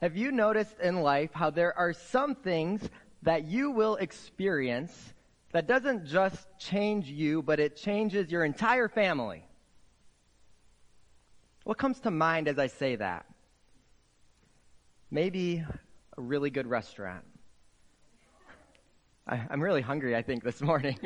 Have you noticed in life how there are some things that you will experience that doesn't just change you, but it changes your entire family? What comes to mind as I say that? Maybe a really good restaurant. I, am really hungry, I think, this morning.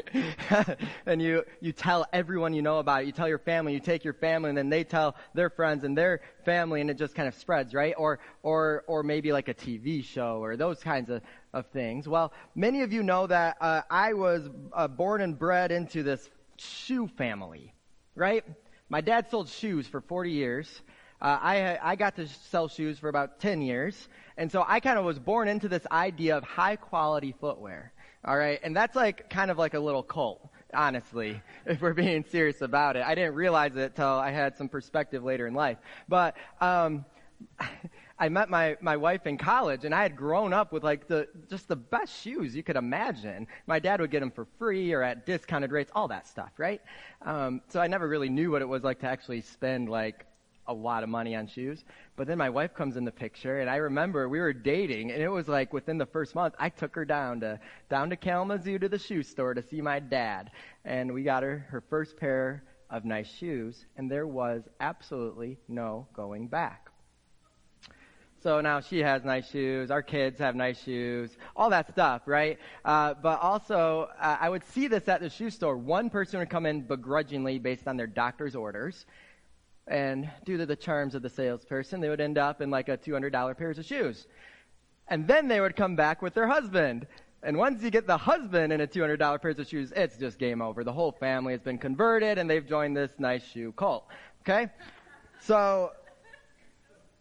and you, you tell everyone you know about it. You tell your family, you take your family, and then they tell their friends and their family, and it just kind of spreads, right? Or, or, or maybe like a TV show or those kinds of, of things. Well, many of you know that uh, I was uh, born and bred into this shoe family, right? My dad sold shoes for 40 years. Uh, I, I got to sell shoes for about 10 years. And so I kind of was born into this idea of high quality footwear. All right. And that's like kind of like a little cult, honestly, if we're being serious about it. I didn't realize it till I had some perspective later in life. But, um, I met my, my wife in college and I had grown up with like the, just the best shoes you could imagine. My dad would get them for free or at discounted rates, all that stuff, right? Um, so I never really knew what it was like to actually spend like a lot of money on shoes. But then my wife comes in the picture, and I remember we were dating, and it was like within the first month, I took her down to down to Kalamazoo to the shoe store to see my dad, and we got her her first pair of nice shoes, and there was absolutely no going back. So now she has nice shoes. Our kids have nice shoes. All that stuff, right? Uh, but also, uh, I would see this at the shoe store. One person would come in begrudgingly based on their doctor's orders. And due to the charms of the salesperson, they would end up in like a $200 pairs of shoes. And then they would come back with their husband. And once you get the husband in a $200 pairs of shoes, it's just game over. The whole family has been converted and they've joined this nice shoe cult. Okay? So,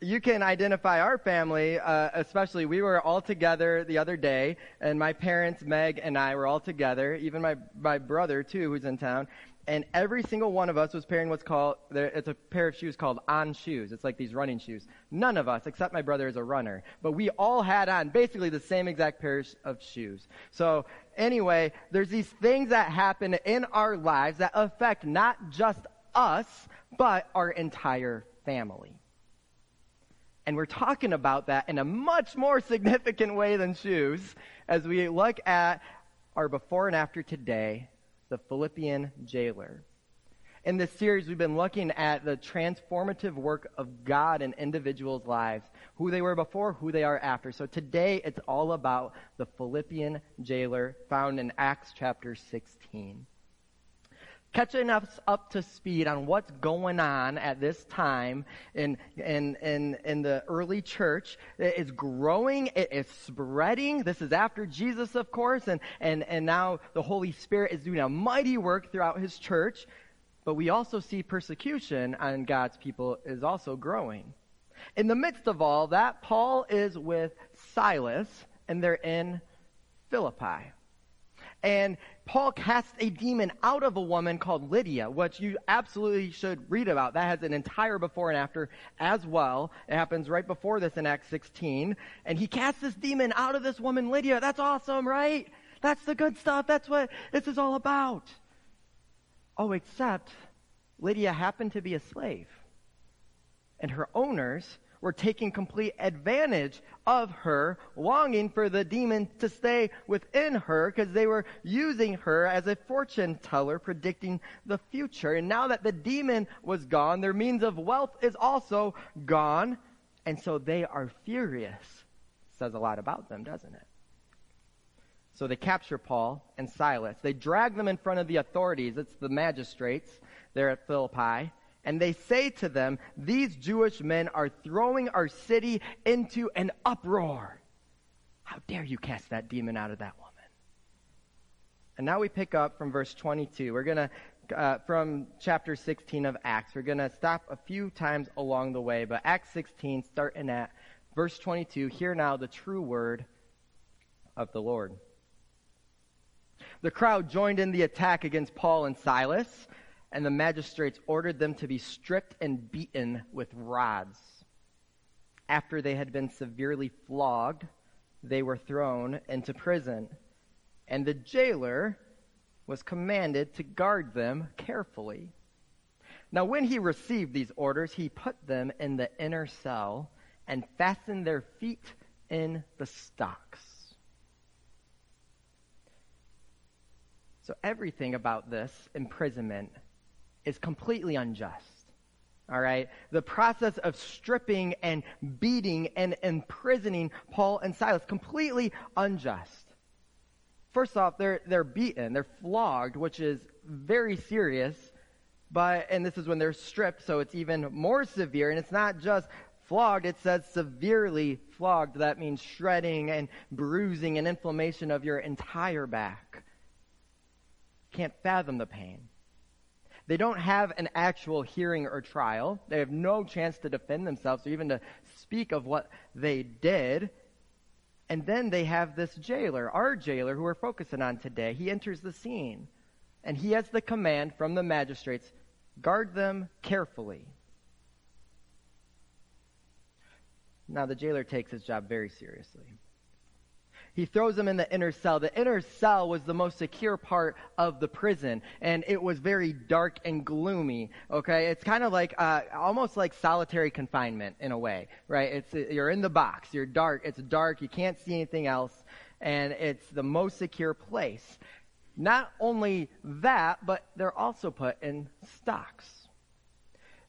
you can identify our family, uh, especially we were all together the other day, and my parents, Meg and I, were all together. Even my my brother too, who's in town, and every single one of us was pairing what's called it's a pair of shoes called on shoes. It's like these running shoes. None of us except my brother is a runner but we all had on basically the same exact pair of shoes. So anyway there's these things that happen in our lives that affect not just us but our entire family and we're talking about that in a much more significant way than shoes as we look at our before and after today the Philippian jailer. In this series, we've been looking at the transformative work of God in individuals' lives, who they were before, who they are after. So today, it's all about the Philippian jailer found in Acts chapter 16 catching us up to speed on what's going on at this time in, in, in, in the early church. It is growing, it is spreading. This is after Jesus, of course, and, and, and now the Holy Spirit is doing a mighty work throughout his church. But we also see persecution on God's people is also growing. In the midst of all that, Paul is with Silas, and they're in Philippi. And Paul casts a demon out of a woman called Lydia, which you absolutely should read about. That has an entire before and after as well. It happens right before this in Acts 16. And he casts this demon out of this woman, Lydia. That's awesome, right? That's the good stuff. That's what this is all about. Oh, except Lydia happened to be a slave. And her owners were taking complete advantage of her, longing for the demon to stay within her because they were using her as a fortune teller predicting the future. And now that the demon was gone, their means of wealth is also gone. And so they are furious. Says a lot about them, doesn't it? So they capture Paul and Silas. They drag them in front of the authorities. It's the magistrates there at Philippi and they say to them, These Jewish men are throwing our city into an uproar. How dare you cast that demon out of that woman? And now we pick up from verse 22. We're going to, uh, from chapter 16 of Acts, we're going to stop a few times along the way, but Acts 16, starting at verse 22, hear now the true word of the Lord. The crowd joined in the attack against Paul and Silas and the magistrates ordered them to be stripped and beaten with rods. After they had been severely flogged, they were thrown into prison, and the jailer was commanded to guard them carefully. Now, when he received these orders, he put them in the inner cell and fastened their feet in the stocks. So everything about this imprisonment is completely unjust. All right? The process of stripping and beating and imprisoning Paul and Silas completely unjust. First off, they're they're beaten, they're flogged, which is very serious. But and this is when they're stripped, so it's even more severe. And it's not just flogged, it says severely flogged. That means shredding and bruising and inflammation of your entire back. Can't fathom the pain. They don't have an actual hearing or trial. They have no chance to defend themselves or even to speak of what they did. And then they have this jailer, our jailer, who we're focusing on today. He enters the scene. And he has the command from the magistrates guard them carefully. Now, the jailer takes his job very seriously he throws them in the inner cell. The inner cell was the most secure part of the prison, and it was very dark and gloomy. Okay, it's kind of like uh, almost like solitary confinement in a way, right? It's you're in the box, you're dark, it's dark, you can't see anything else, and it's the most secure place. Not only that, but they're also put in stocks.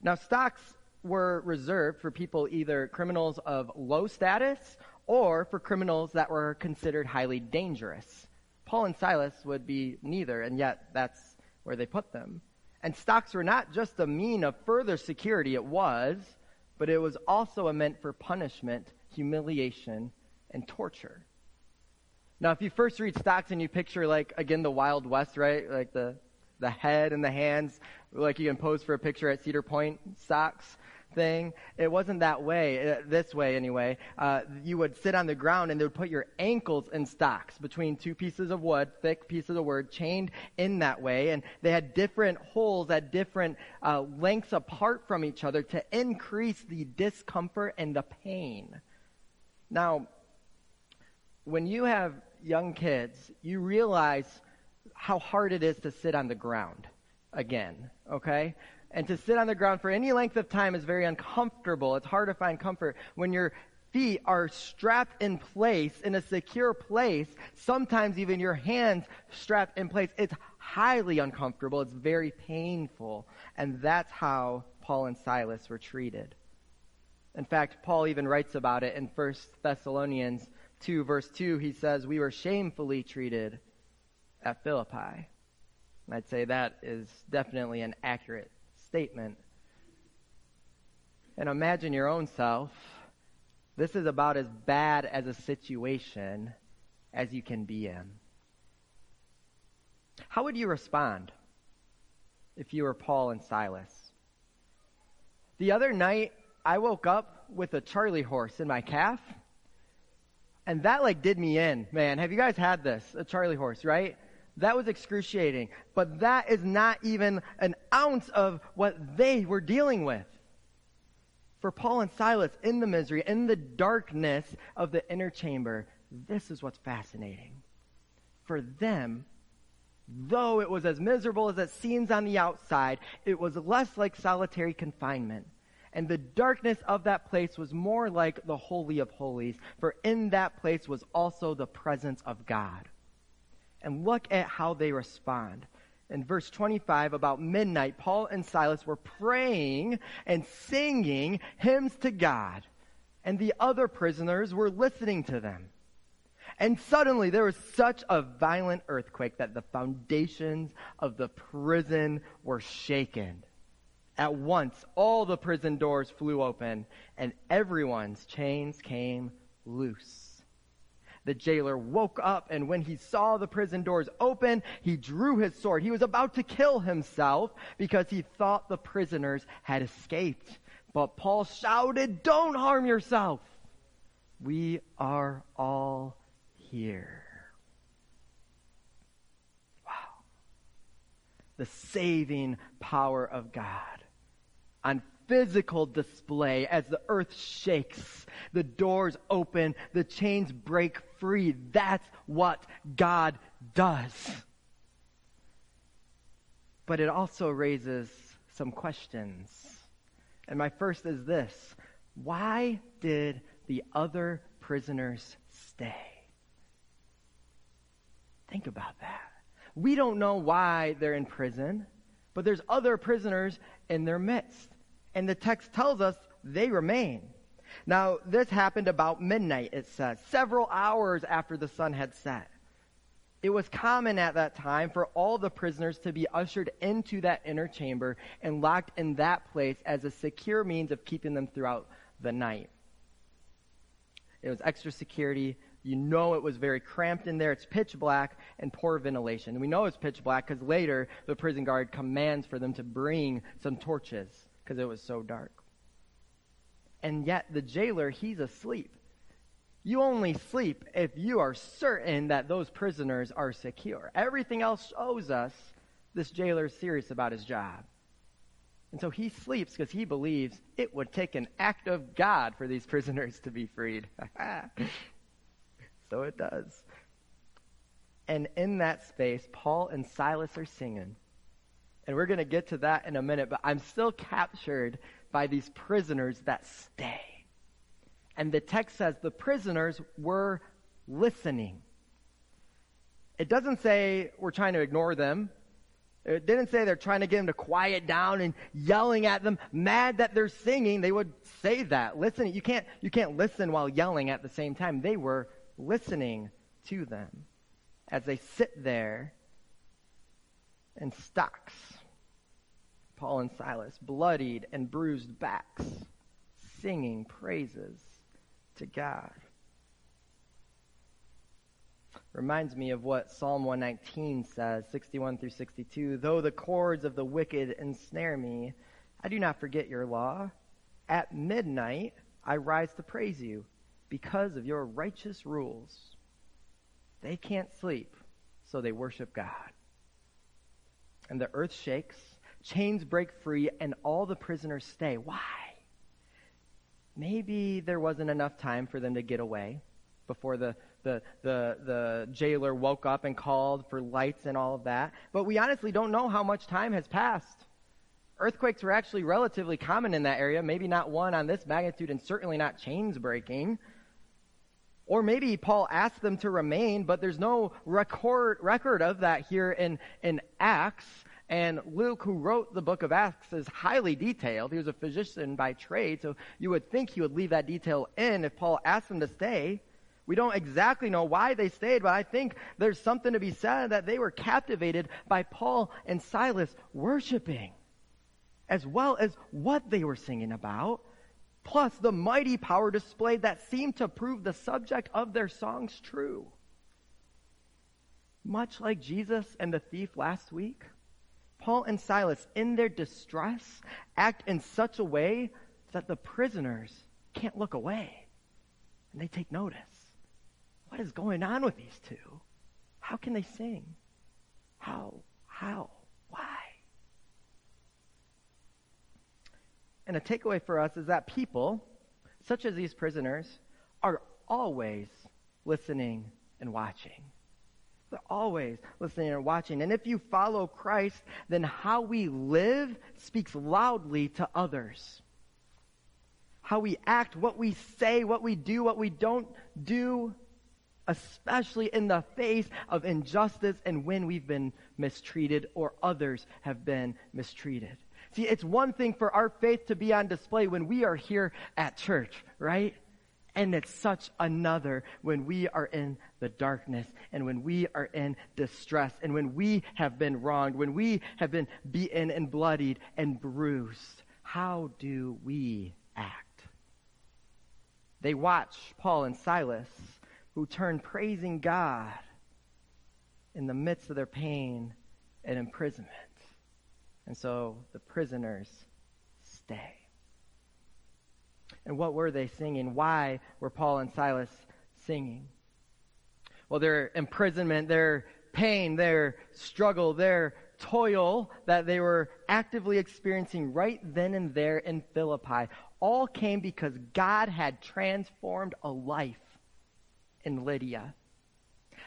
Now, stocks were reserved for people either criminals of low status or for criminals that were considered highly dangerous. Paul and Silas would be neither, and yet that's where they put them. And stocks were not just a mean of further security, it was, but it was also a meant for punishment, humiliation, and torture. Now, if you first read stocks and you picture, like, again, the Wild West, right? Like the, the head and the hands, like you can pose for a picture at Cedar Point stocks thing. It wasn't that way, uh, this way anyway. Uh, you would sit on the ground and they would put your ankles in stocks between two pieces of wood, thick pieces of wood, chained in that way. And they had different holes at different uh, lengths apart from each other to increase the discomfort and the pain. Now, when you have young kids, you realize how hard it is to sit on the ground again, okay? And to sit on the ground for any length of time is very uncomfortable. It's hard to find comfort when your feet are strapped in place in a secure place, sometimes even your hands strapped in place. It's highly uncomfortable. It's very painful. And that's how Paul and Silas were treated. In fact, Paul even writes about it in 1 Thessalonians 2, verse 2. He says, We were shamefully treated at Philippi. And I'd say that is definitely an accurate statement. And imagine your own self. This is about as bad as a situation as you can be in. How would you respond if you were Paul and Silas? The other night, I woke up with a Charlie horse in my calf. And that like did me in, man. Have you guys had this? A Charlie horse, right? That was excruciating. But that is not even an ounce of what they were dealing with. For Paul and Silas, in the misery, in the darkness of the inner chamber, this is what's fascinating. For them, though it was as miserable as it seems on the outside, it was less like solitary confinement. And the darkness of that place was more like the Holy of Holies, for in that place was also the presence of God and look at how they respond. In verse 25, about midnight, Paul and Silas were praying and singing hymns to God, and the other prisoners were listening to them. And suddenly there was such a violent earthquake that the foundations of the prison were shaken. At once, all the prison doors flew open, and everyone's chains came loose. The jailer woke up, and when he saw the prison doors open, he drew his sword. He was about to kill himself because he thought the prisoners had escaped. But Paul shouted, Don't harm yourself. We are all here. Wow. The saving power of God on physical display as the earth shakes, the doors open, the chains break free. That's what God does. But it also raises some questions. And my first is this Why did the other prisoners stay? Think about that. We don't know why they're in prison, but there's other prisoners in their midst. And the text tells us they remain. Now, this happened about midnight, it says, several hours after the sun had set. It was common at that time for all the prisoners to be ushered into that inner chamber and locked in that place as a secure means of keeping them throughout the night. It was extra security. You know it was very cramped in there. It's pitch black and poor ventilation. We know it's pitch black because later the prison guard commands for them to bring some torches because it was so dark. And yet the jailer, he's asleep. You only sleep if you are certain that those prisoners are secure. Everything else shows us this jailer is serious about his job. And so he sleeps because he believes it would take an act of God for these prisoners to be freed. so it does. And in that space, Paul and Silas are singing. And we're going to get to that in a minute, but I'm still captured by these prisoners that stay. And the text says the prisoners were listening. It doesn't say we're trying to ignore them. It didn't say they're trying to get them to quiet down and yelling at them, mad that they're singing. They would say that. Listening. You can't, you can't listen while yelling at the same time. They were listening to them as they sit there in stocks. Paul and Silas, bloodied and bruised backs, singing praises to God. Reminds me of what Psalm 119 says, 61 through 62. Though the cords of the wicked ensnare me, I do not forget your law. At midnight, I rise to praise you because of your righteous rules. They can't sleep, so they worship God. And the earth shakes, chains break free, and all the prisoners stay. Why? maybe there wasn't enough time for them to get away before the, the, the, the jailer woke up and called for lights and all of that. But we honestly don't know how much time has passed. Earthquakes were actually relatively common in that area, maybe not one on this magnitude and certainly not chains breaking. Or maybe Paul asked them to remain, but there's no record, record of that here in, in Acts. And Luke, who wrote the book of Acts, is highly detailed. He was a physician by trade, so you would think he would leave that detail in if Paul asked them to stay. We don't exactly know why they stayed, but I think there's something to be said that they were captivated by Paul and Silas worshiping, as well as what they were singing about, plus the mighty power displayed that seemed to prove the subject of their songs true. Much like Jesus and the thief last week, Paul and Silas, in their distress, act in such a way that the prisoners can't look away. And they take notice. What is going on with these two? How can they sing? How? How? Why? And a takeaway for us is that people, such as these prisoners, are always listening and watching. They're always listening and watching. And if you follow Christ, then how we live speaks loudly to others. How we act, what we say, what we do, what we don't do, especially in the face of injustice and when we've been mistreated or others have been mistreated. See, it's one thing for our faith to be on display when we are here at church, right? And it's such another when we are in the darkness and when we are in distress and when we have been wronged, when we have been beaten and bloodied and bruised. How do we act? They watch Paul and Silas, who turn praising God in the midst of their pain and imprisonment. And so the prisoners stay. And what were they singing? Why were Paul and Silas singing? Well, their imprisonment, their pain, their struggle, their toil that they were actively experiencing right then and there in Philippi all came because God had transformed a life in Lydia.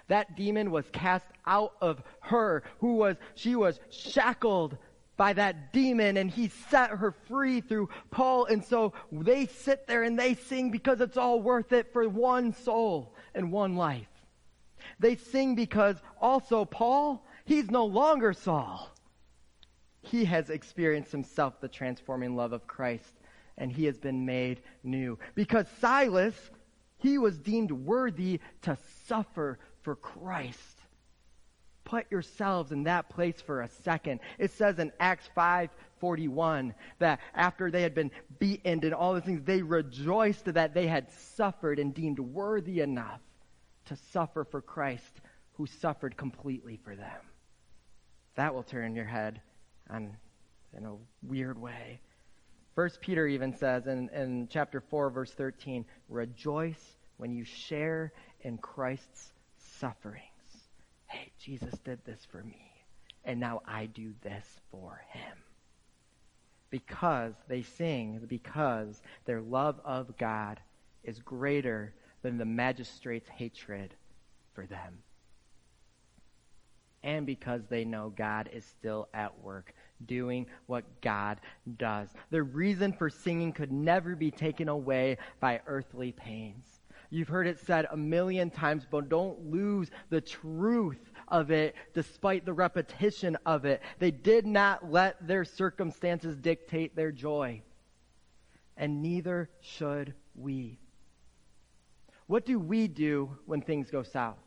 That demon was cast out of her, who was, she was shackled by that demon and he set her free through Paul. And so they sit there and they sing because it's all worth it for one soul and one life. They sing because also Paul, he's no longer Saul. He has experienced himself the transforming love of Christ and he has been made new. Because Silas, he was deemed worthy to suffer for Christ. Put yourselves in that place for a second. It says in Acts 5:41 that after they had been beaten and all these things, they rejoiced that they had suffered and deemed worthy enough to suffer for Christ who suffered completely for them. That will turn your head on, in a weird way. First Peter even says in, in chapter 4, verse 13, rejoice when you share in Christ's sufferings. Hey, Jesus did this for me, and now I do this for him. Because they sing, because their love of God is greater than the magistrate's hatred for them. And because they know God is still at work doing what God does. The reason for singing could never be taken away by earthly pains. You've heard it said a million times, but don't lose the truth of it despite the repetition of it. They did not let their circumstances dictate their joy. And neither should we. What do we do when things go south?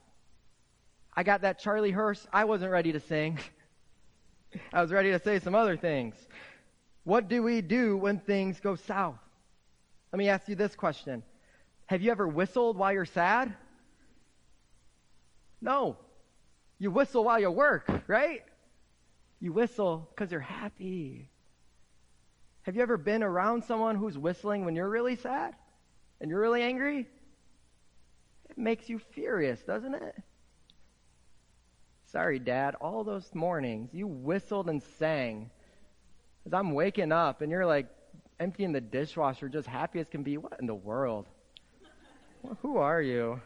I got that Charlie horse. I wasn't ready to sing. I was ready to say some other things. What do we do when things go south? Let me ask you this question. Have you ever whistled while you're sad? No. You whistle while you work, right? You whistle because you're happy. Have you ever been around someone who's whistling when you're really sad and you're really angry? It makes you furious, doesn't it? Sorry, Dad, all those mornings you whistled and sang. As I'm waking up and you're like emptying the dishwasher, just happy as can be. What in the world? Who are you?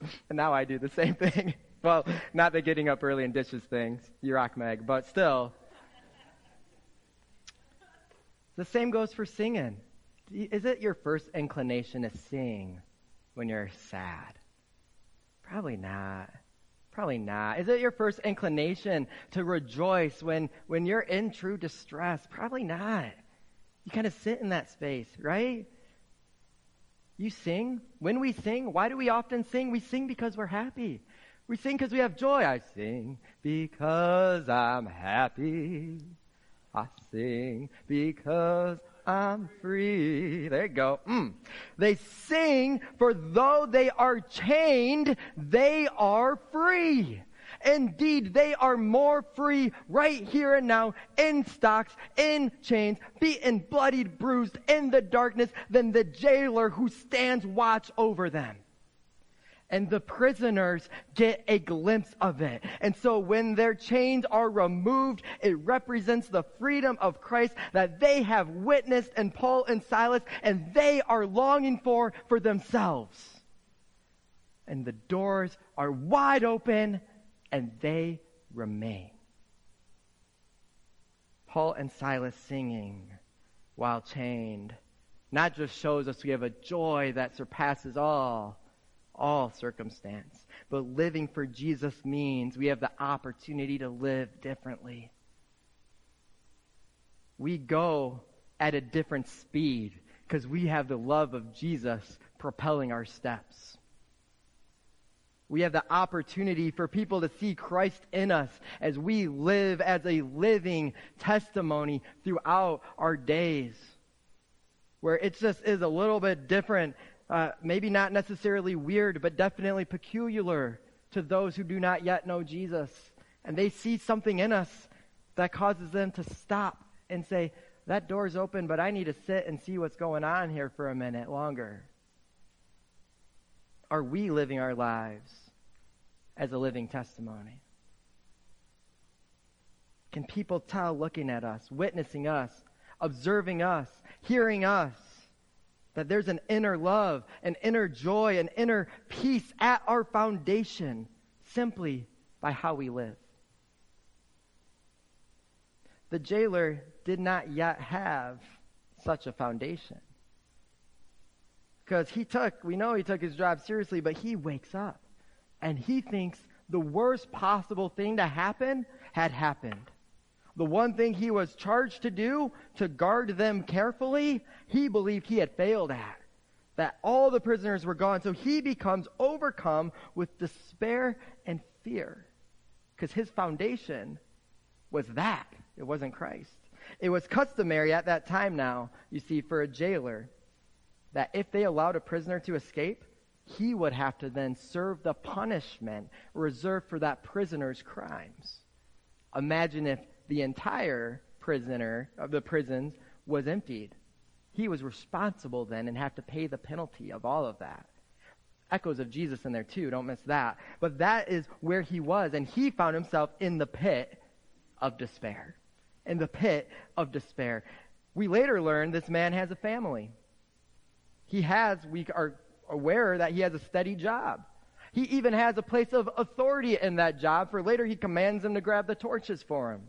and now I do the same thing. well, not the getting up early and dishes things, you rock Meg, but still. The same goes for singing. Is it your first inclination to sing when you're sad? Probably not. Probably not. Is it your first inclination to rejoice when, when you're in true distress? Probably not. You kind of sit in that space, right? You sing. When we sing, why do we often sing? We sing because we're happy. We sing because we have joy. I sing because I'm happy. I sing because I'm free. There you go. Mm. They sing, for though they are chained, they are free. Indeed, they are more free right here and now in stocks, in chains, beaten, bloodied, bruised in the darkness than the jailer who stands watch over them and the prisoners get a glimpse of it. And so when their chains are removed, it represents the freedom of Christ that they have witnessed in Paul and Silas and they are longing for for themselves. And the doors are wide open and they remain. Paul and Silas singing while chained not just shows us we have a joy that surpasses all all circumstance. But living for Jesus means we have the opportunity to live differently. We go at a different speed because we have the love of Jesus propelling our steps. We have the opportunity for people to see Christ in us as we live as a living testimony throughout our days. Where it just is a little bit different uh, maybe not necessarily weird, but definitely peculiar to those who do not yet know Jesus. And they see something in us that causes them to stop and say, that door's open, but I need to sit and see what's going on here for a minute longer. Are we living our lives as a living testimony? Can people tell looking at us, witnessing us, observing us, hearing us, that there's an inner love, an inner joy, an inner peace at our foundation simply by how we live. the jailer did not yet have such a foundation. Because he took, we know he took his job seriously, but he wakes up and he thinks the worst possible thing to happen had happened. The one thing he was charged to do, to guard them carefully, he believed he had failed at. That all the prisoners were gone. So he becomes overcome with despair and fear. Because his foundation was that. It wasn't Christ. It was customary at that time now, you see, for a jailer, that if they allowed a prisoner to escape, he would have to then serve the punishment reserved for that prisoner's crimes. Imagine if the entire prisoner of the prisons was emptied. He was responsible then and have to pay the penalty of all of that. Echoes of Jesus in there too, don't miss that. But that is where he was, and he found himself in the pit of despair. In the pit of despair. We later learn this man has a family. He has, we are aware that he has a steady job. He even has a place of authority in that job, for later he commands them to grab the torches for him.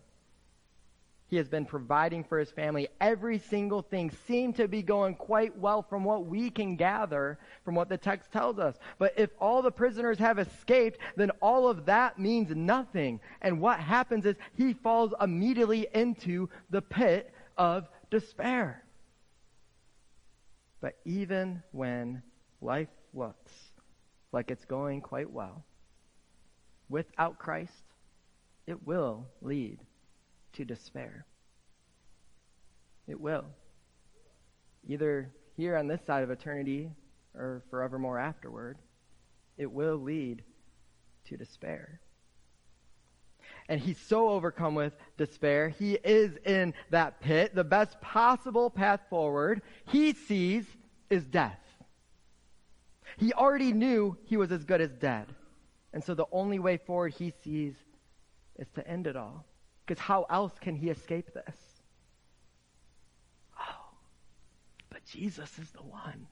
He has been providing for his family. Every single thing seemed to be going quite well from what we can gather from what the text tells us. But if all the prisoners have escaped, then all of that means nothing. And what happens is he falls immediately into the pit of despair. But even when life looks like it's going quite well, without Christ, it will lead to despair. It will. Either here on this side of eternity or forevermore afterward, it will lead to despair. And he's so overcome with despair. He is in that pit. The best possible path forward he sees is death. He already knew he was as good as dead. And so the only way forward he sees is to end it all. Because how else can he escape this? Oh, but Jesus is the one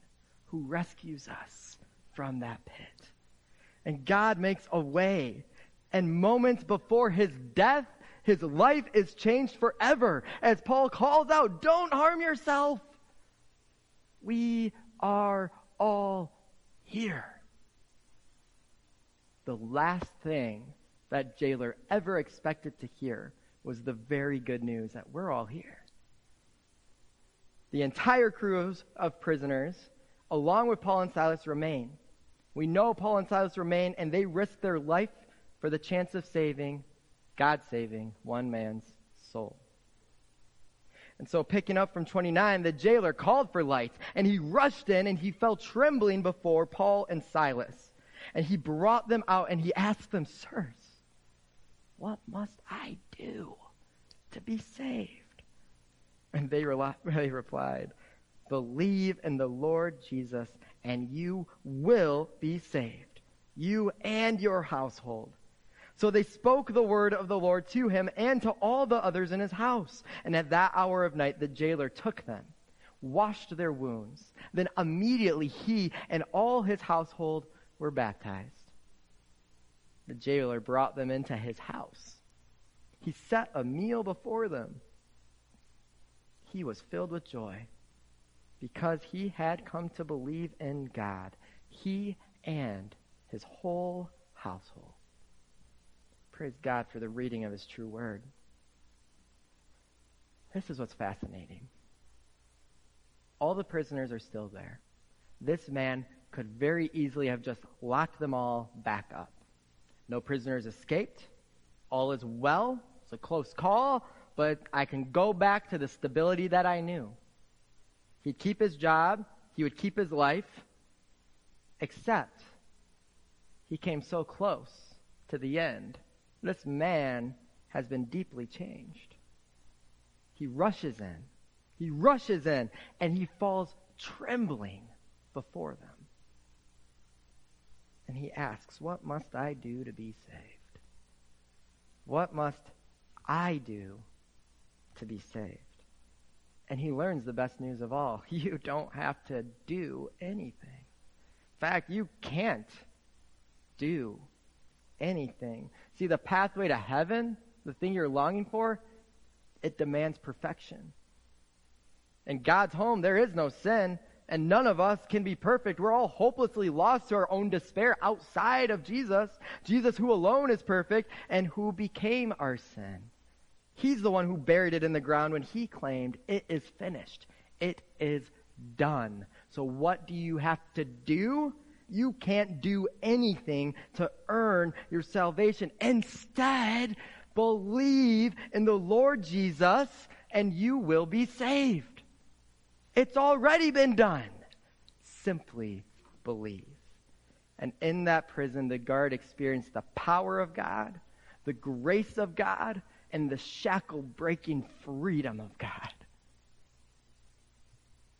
who rescues us from that pit. And God makes a way. And moments before his death, his life is changed forever. As Paul calls out, don't harm yourself. We are all here. The last thing that jailer ever expected to hear was the very good news that we're all here. The entire crew of prisoners, along with Paul and Silas, remain. We know Paul and Silas remain, and they risk their life for the chance of saving, God saving, one man's soul. And so, picking up from 29, the jailer called for lights, and he rushed in and he fell trembling before Paul and Silas. And he brought them out and he asked them, Sirs, what must I do to be saved? And they, re- they replied, Believe in the Lord Jesus, and you will be saved, you and your household. So they spoke the word of the Lord to him and to all the others in his house. And at that hour of night, the jailer took them, washed their wounds. Then immediately he and all his household were baptized. The jailer brought them into his house. He set a meal before them. He was filled with joy because he had come to believe in God, he and his whole household. Praise God for the reading of his true word. This is what's fascinating. All the prisoners are still there. This man could very easily have just locked them all back up. No prisoners escaped. All is well. It's a close call, but I can go back to the stability that I knew. He'd keep his job, he would keep his life, except he came so close to the end this man has been deeply changed. He rushes in. He rushes in and he falls trembling before them. And he asks, What must I do to be saved? What must I do to be saved? And he learns the best news of all. You don't have to do anything. In fact, you can't do anything. See, the pathway to heaven, the thing you're longing for, it demands perfection. In God's home, there is no sin, and none of us can be perfect. We're all hopelessly lost to our own despair outside of Jesus. Jesus, who alone is perfect and who became our sin. He's the one who buried it in the ground when he claimed, It is finished. It is done. So, what do you have to do? You can't do anything to earn your salvation. Instead, believe in the Lord Jesus and you will be saved. It's already been done. Simply believe. And in that prison, the guard experienced the power of God, the grace of God, and the shackle breaking freedom of God.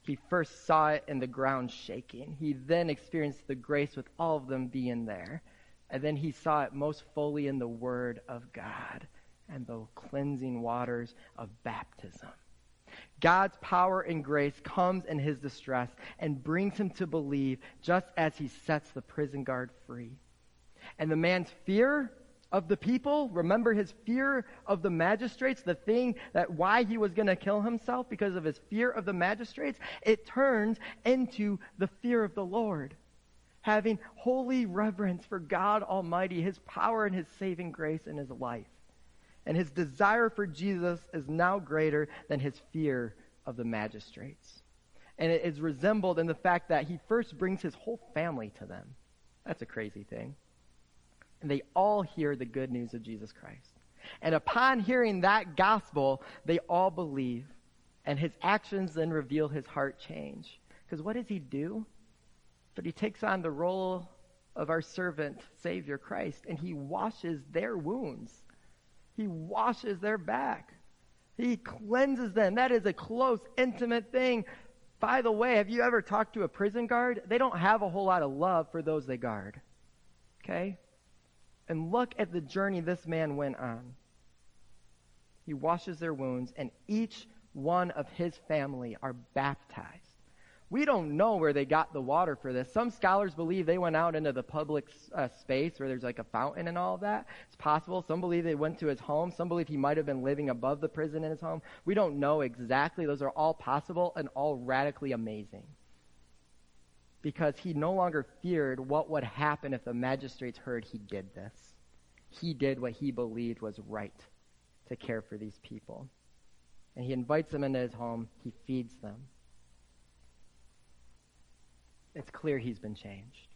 He first saw it in the ground shaking. He then experienced the grace with all of them being there. And then he saw it most fully in the Word of God and the cleansing waters of baptism. God's power and grace comes in his distress and brings him to believe just as he sets the prison guard free. And the man's fear of the people, remember his fear of the magistrates, the thing that why he was going to kill himself because of his fear of the magistrates, it turns into the fear of the Lord. Having holy reverence for God Almighty, his power and his saving grace in his life and his desire for Jesus is now greater than his fear of the magistrates. And it is resembled in the fact that he first brings his whole family to them. That's a crazy thing. And they all hear the good news of Jesus Christ. And upon hearing that gospel, they all believe. And his actions then reveal his heart change. Because what does he do? But he takes on the role of our servant, Savior Christ, and he washes their wounds. He washes their back. He cleanses them. That is a close, intimate thing. By the way, have you ever talked to a prison guard? They don't have a whole lot of love for those they guard. Okay? And look at the journey this man went on. He washes their wounds, and each one of his family are baptized. We don't know where they got the water for this. Some scholars believe they went out into the public uh, space where there's like a fountain and all of that. It's possible. Some believe they went to his home. Some believe he might have been living above the prison in his home. We don't know exactly. Those are all possible and all radically amazing. Because he no longer feared what would happen if the magistrates heard he did this. He did what he believed was right to care for these people. And he invites them into his home. He feeds them it's clear he's been changed.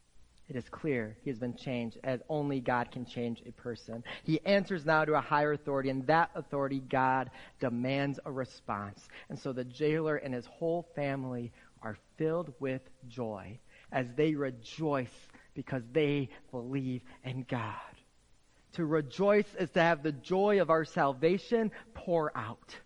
It is clear he has been changed as only God can change a person. He answers now to a higher authority, and that authority, God, demands a response. And so the jailer and his whole family are filled with joy as they rejoice because they believe in God. To rejoice is to have the joy of our salvation pour out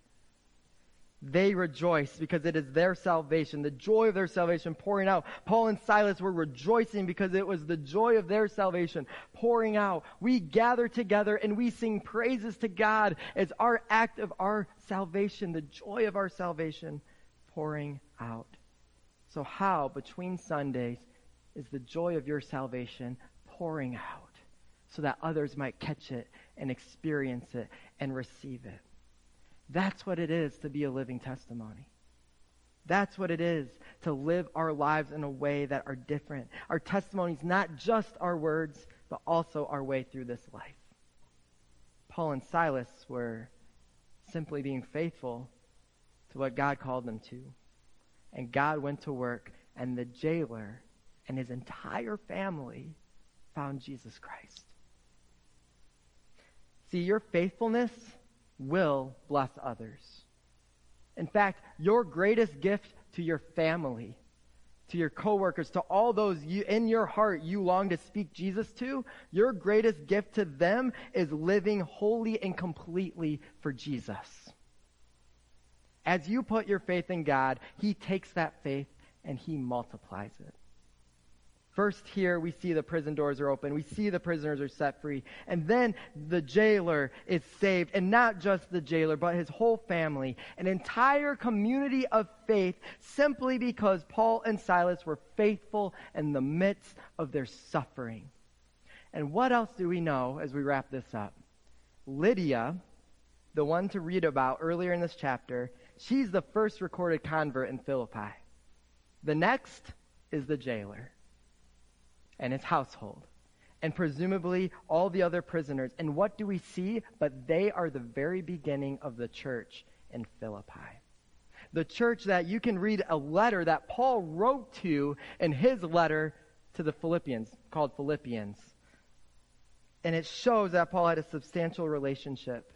they rejoice because it is their salvation, the joy of their salvation pouring out. Paul and Silas were rejoicing because it was the joy of their salvation pouring out. We gather together and we sing praises to God as our act of our salvation, the joy of our salvation pouring out. So, how between Sundays is the joy of your salvation pouring out so that others might catch it and experience it and receive it? That's what it is to be a living testimony. That's what it is to live our lives in a way that are different. Our testimonies, not just our words, but also our way through this life. Paul and Silas were simply being faithful to what God called them to. And God went to work, and the jailer and his entire family found Jesus Christ. See, your faithfulness will bless others. In fact, your greatest gift to your family, to your coworkers, to all those you, in your heart you long to speak Jesus to, your greatest gift to them is living wholly and completely for Jesus. As you put your faith in God, He takes that faith and He multiplies it. First, here we see the prison doors are open. We see the prisoners are set free. And then the jailer is saved. And not just the jailer, but his whole family. An entire community of faith simply because Paul and Silas were faithful in the midst of their suffering. And what else do we know as we wrap this up? Lydia the one to read about earlier in this chapter, she's the first recorded convert in Philippi. The next is the jailer and his household, and presumably all the other prisoners. And what do we see? But they are the very beginning of the church in Philippi. The church that you can read a letter that Paul wrote to in his letter to the Philippians, called Philippians. And it shows that Paul had a substantial relationship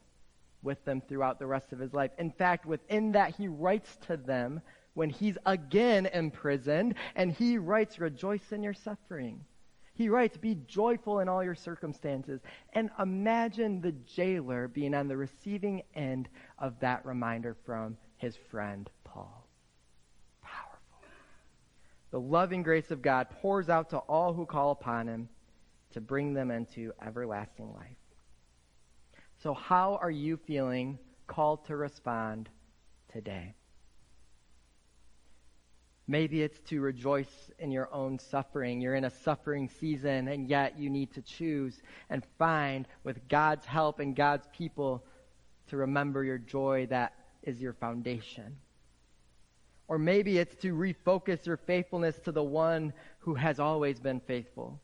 with them throughout the rest of his life. In fact, within that, he writes to them when he's again imprisoned, and he writes, Rejoice in your suffering. He writes, Be joyful in all your circumstances. And imagine the jailer being on the receiving end of that reminder from his friend Paul. Powerful. The loving grace of God pours out to all who call upon him to bring them into everlasting life. So, how are you feeling called to respond today? Maybe it's to rejoice in your own suffering. You're in a suffering season, and yet you need to choose and find, with God's help and God's people, to remember your joy that is your foundation. Or maybe it's to refocus your faithfulness to the one who has always been faithful.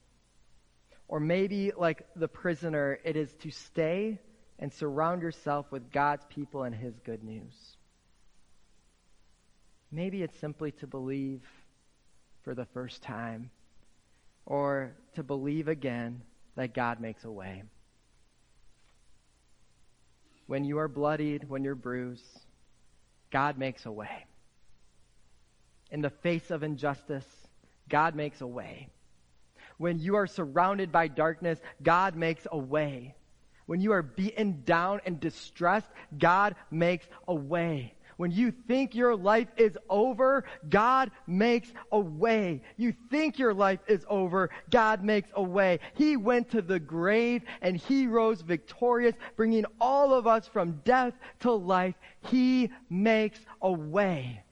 Or maybe, like the prisoner, it is to stay and surround yourself with God's people and His good news. Maybe it's simply to believe for the first time or to believe again that God makes a way. When you are bloodied, when you're bruised, God makes a way. In the face of injustice, God makes a way. When you are surrounded by darkness, God makes a way. When you are beaten down and distressed, God makes a way. When you think your life is over, God makes a way. You think your life is over, God makes a way. He went to the grave and he rose victorious, bringing all of us from death to life. He makes a way.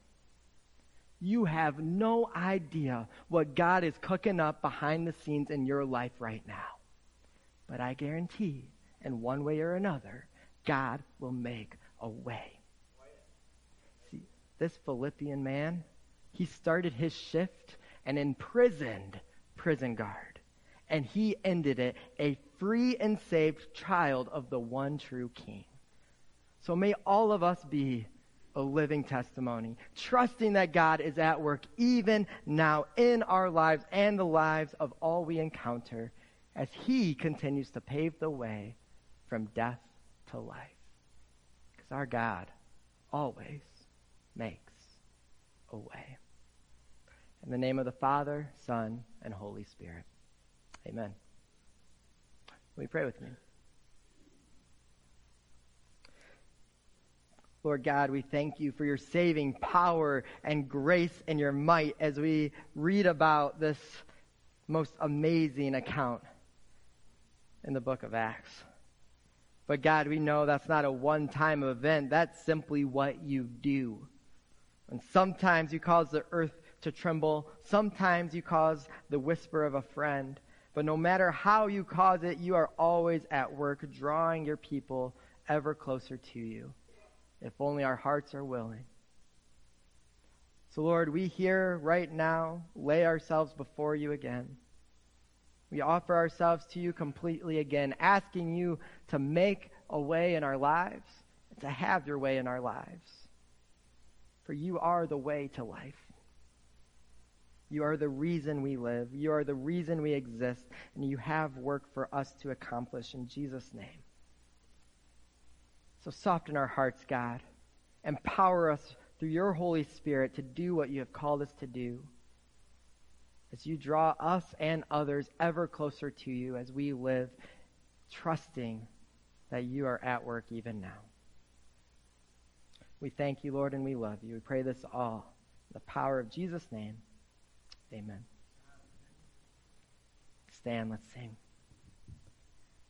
You have no idea what God is cooking up behind the scenes in your life right now. But I guarantee, in one way or another, God will make a way. See, this Philippian man, he started his shift an imprisoned prison guard. And he ended it a free and saved child of the one true king. So may all of us be a living testimony, trusting that God is at work even now in our lives and the lives of all we encounter as He continues to pave the way from death to life. Because our God always makes a way. In the name of the Father, Son, and Holy Spirit. Amen. Will you pray with me? Lord God, we thank you for your saving power and grace and your might as we read about this most amazing account in the book of Acts. But God, we know that's not a one time event. That's simply what you do. And sometimes you cause the earth to tremble. Sometimes you cause the whisper of a friend. But no matter how you cause it, you are always at work drawing your people ever closer to you if only our hearts are willing. So, Lord, we here right now lay ourselves before you again. We offer ourselves to you completely again, asking you to make a way in our lives, to have your way in our lives. For you are the way to life. You are the reason we live. You are the reason we exist. And you have work for us to accomplish in Jesus' name. So soften our hearts, God. Empower us through your Holy Spirit to do what you have called us to do. As you draw us and others ever closer to you as we live, trusting that you are at work even now. We thank you, Lord, and we love you. We pray this all in the power of Jesus' name. Amen. Stand, let's sing.